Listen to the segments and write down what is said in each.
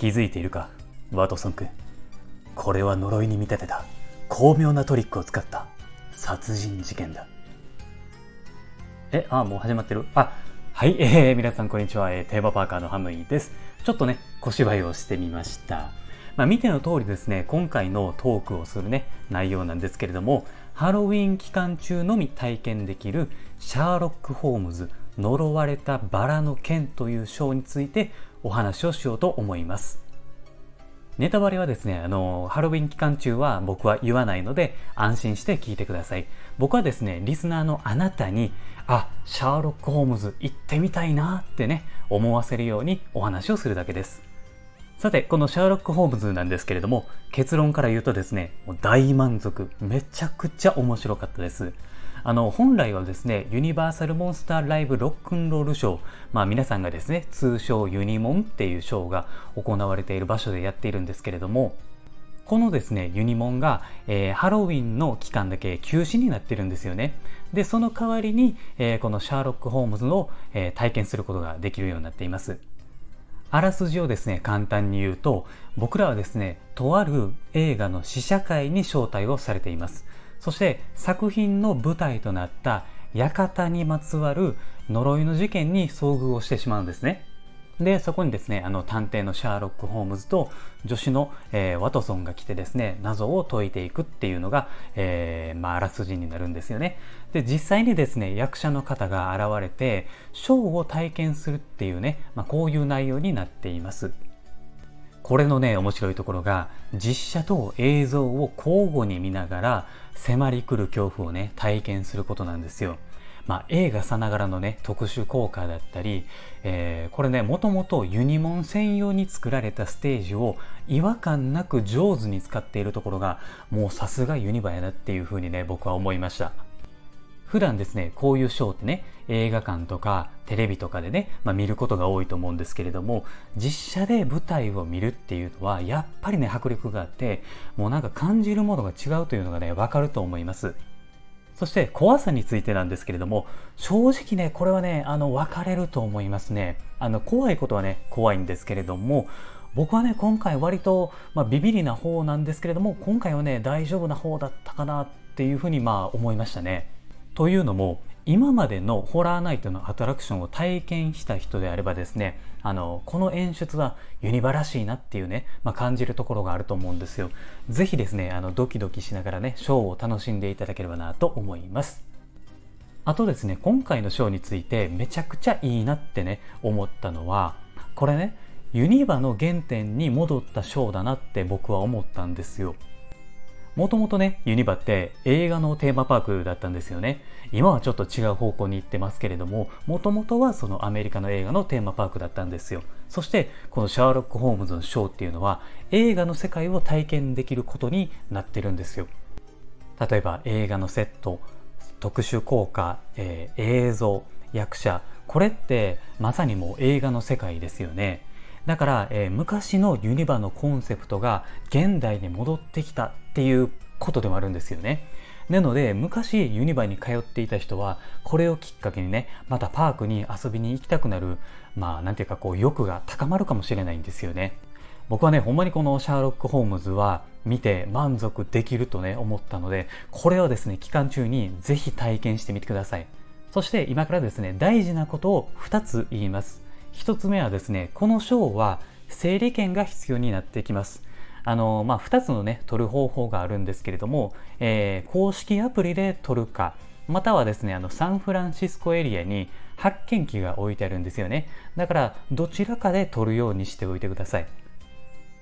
気づいているかワトソン君これは呪いに見立てた巧妙なトリックを使った殺人事件だ。えあもう始まってる？あはい、えー、皆さんこんにちは、えー、テーマパーカーのハムイです。ちょっとね小芝居をしてみました。まあ、見ての通りですね今回のトークをするね内容なんですけれどもハロウィン期間中のみ体験できるシャーロック・ホームズ呪われたバラの剣というショーについてお話をしようと思いますネタバレはですね、あの、ハロウィン期間中は僕は言わないので安心して聞いてください。僕はですね、リスナーのあなたに、あ、シャーロック・ホームズ行ってみたいなってね、思わせるようにお話をするだけです。さて、このシャーロック・ホームズなんですけれども、結論から言うとですね、もう大満足。めちゃくちゃ面白かったです。あの、本来はですね、ユニバーサルモンスターライブロックンロールショー、まあ皆さんがですね、通称ユニモンっていうショーが行われている場所でやっているんですけれども、このですね、ユニモンが、えー、ハロウィンの期間だけ休止になってるんですよね。で、その代わりに、えー、このシャーロック・ホームズを、えー、体験することができるようになっています。あらすじをですね、簡単に言うと、僕らはですね、とある映画の試写会に招待をされています。そして作品の舞台となった館にまつわる呪いの事件に遭遇をしてしまうんですね。で、そこにですね、あの探偵のシャーロック・ホームズと助手の、えー、ワトソンが来てですね、謎を解いていくっていうのが、えー、まあ、あらすじになるんですよね。で、実際にですね、役者の方が現れて、ショーを体験するっていうね、まあ、こういう内容になっています。これのね、面白いところが、実写と映像を交互に見ながら、迫り来る恐怖をね、体験することなんですよ。まあ、映画さながらのね、特殊効果だったり、えー、これね、もともとユニモン専用に作られたステージを違和感なく上手に使っているところが、もうさすがユニバやなっていうふうにね、僕は思いました。普段ですね、こういうショーってね、映画館とかテレビとかでね、まあ、見ることが多いと思うんですけれども、実写で舞台を見るっていうのは、やっぱりね、迫力があって、もうなんか感じるものが違うというのがね、わかると思います。そして怖さについてなんですけれども、正直ね、これはね、あの、分かれると思いますね。あの、怖いことはね、怖いんですけれども、僕はね、今回割と、まあ、ビビりな方なんですけれども、今回はね、大丈夫な方だったかなっていうふうにまあ思いましたね。というのも今までのホラーナイトのアトラクションを体験した人であればですねあのこの演出はユニバらしいなっていうね、まあ、感じるところがあると思うんですよ。ぜひですねあのドキドキしながらねショーを楽しんでいただければなと思います。あとですね今回のショーについてめちゃくちゃいいなってね思ったのはこれねユニバの原点に戻ったショーだなって僕は思ったんですよ。もともとね、ユニバって映画のテーマパークだったんですよね。今はちょっと違う方向に行ってますけれども、もともとはそのアメリカの映画のテーマパークだったんですよ。そして、このシャーロック・ホームズのショーっていうのは、映画の世界を体験できることになってるんですよ。例えば映画のセット、特殊効果、えー、映像、役者、これってまさにもう映画の世界ですよね。だから、えー、昔のユニバのコンセプトが現代に戻ってきたっていうことでもあるんですよね。なので、昔ユニバに通っていた人は、これをきっかけにね、またパークに遊びに行きたくなる、まあ、なんていうかこう、欲が高まるかもしれないんですよね。僕はね、ほんまにこのシャーロック・ホームズは見て満足できるとね、思ったので、これをですね、期間中にぜひ体験してみてください。そして今からですね、大事なことを2つ言います。1つ目はですね、この賞は整理券が必要になってきます。あの、まあ、2つのね、取る方法があるんですけれども、えー、公式アプリで取るか、またはですね、あの、サンフランシスコエリアに発見機が置いてあるんですよね。だから、どちらかで取るようにしておいてください。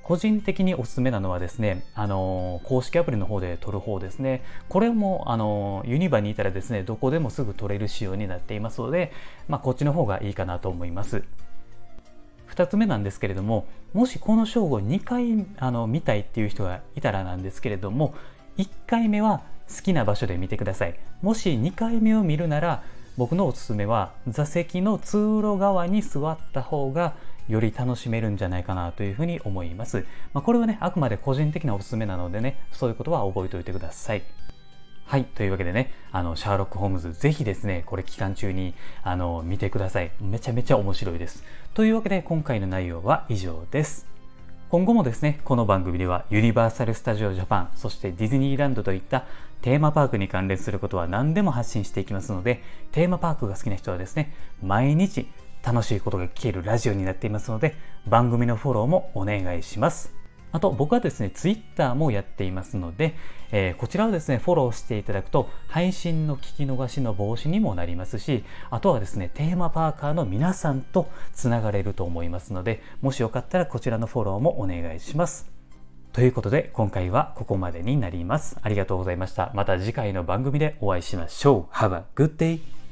個人的におすすめなのはですね、あの公式アプリの方で撮る方ですね。これも、あのユニバにいたらですね、どこでもすぐ撮れる仕様になっていますので、まあ、こっちの方がいいかなと思います。2つ目なんですけれども、もしこのショーを2回あの見たいっていう人がいたらなんですけれども、1回目は好きな場所で見てください。もし2回目を見るなら、僕のおすすめは座席の通路側に座った方がより楽しめるんじゃないかなというふうに思います。まあ、これはね、あくまで個人的なおすすめなのでね、そういうことは覚えておいてください。はい。というわけでね、あの、シャーロック・ホームズ、ぜひですね、これ期間中に、あの、見てください。めちゃめちゃ面白いです。というわけで、今回の内容は以上です。今後もですね、この番組ではユニバーサル・スタジオ・ジャパン、そしてディズニーランドといったテーマパークに関連することは何でも発信していきますので、テーマパークが好きな人はですね、毎日楽しいことが聞けるラジオになっていますので、番組のフォローもお願いします。あと僕はですね、ツイッターもやっていますので、えー、こちらをですね、フォローしていただくと、配信の聞き逃しの防止にもなりますし、あとはですね、テーマパーカーの皆さんとつながれると思いますので、もしよかったらこちらのフォローもお願いします。ということで、今回はここまでになります。ありがとうございました。また次回の番組でお会いしましょう。Have a good day!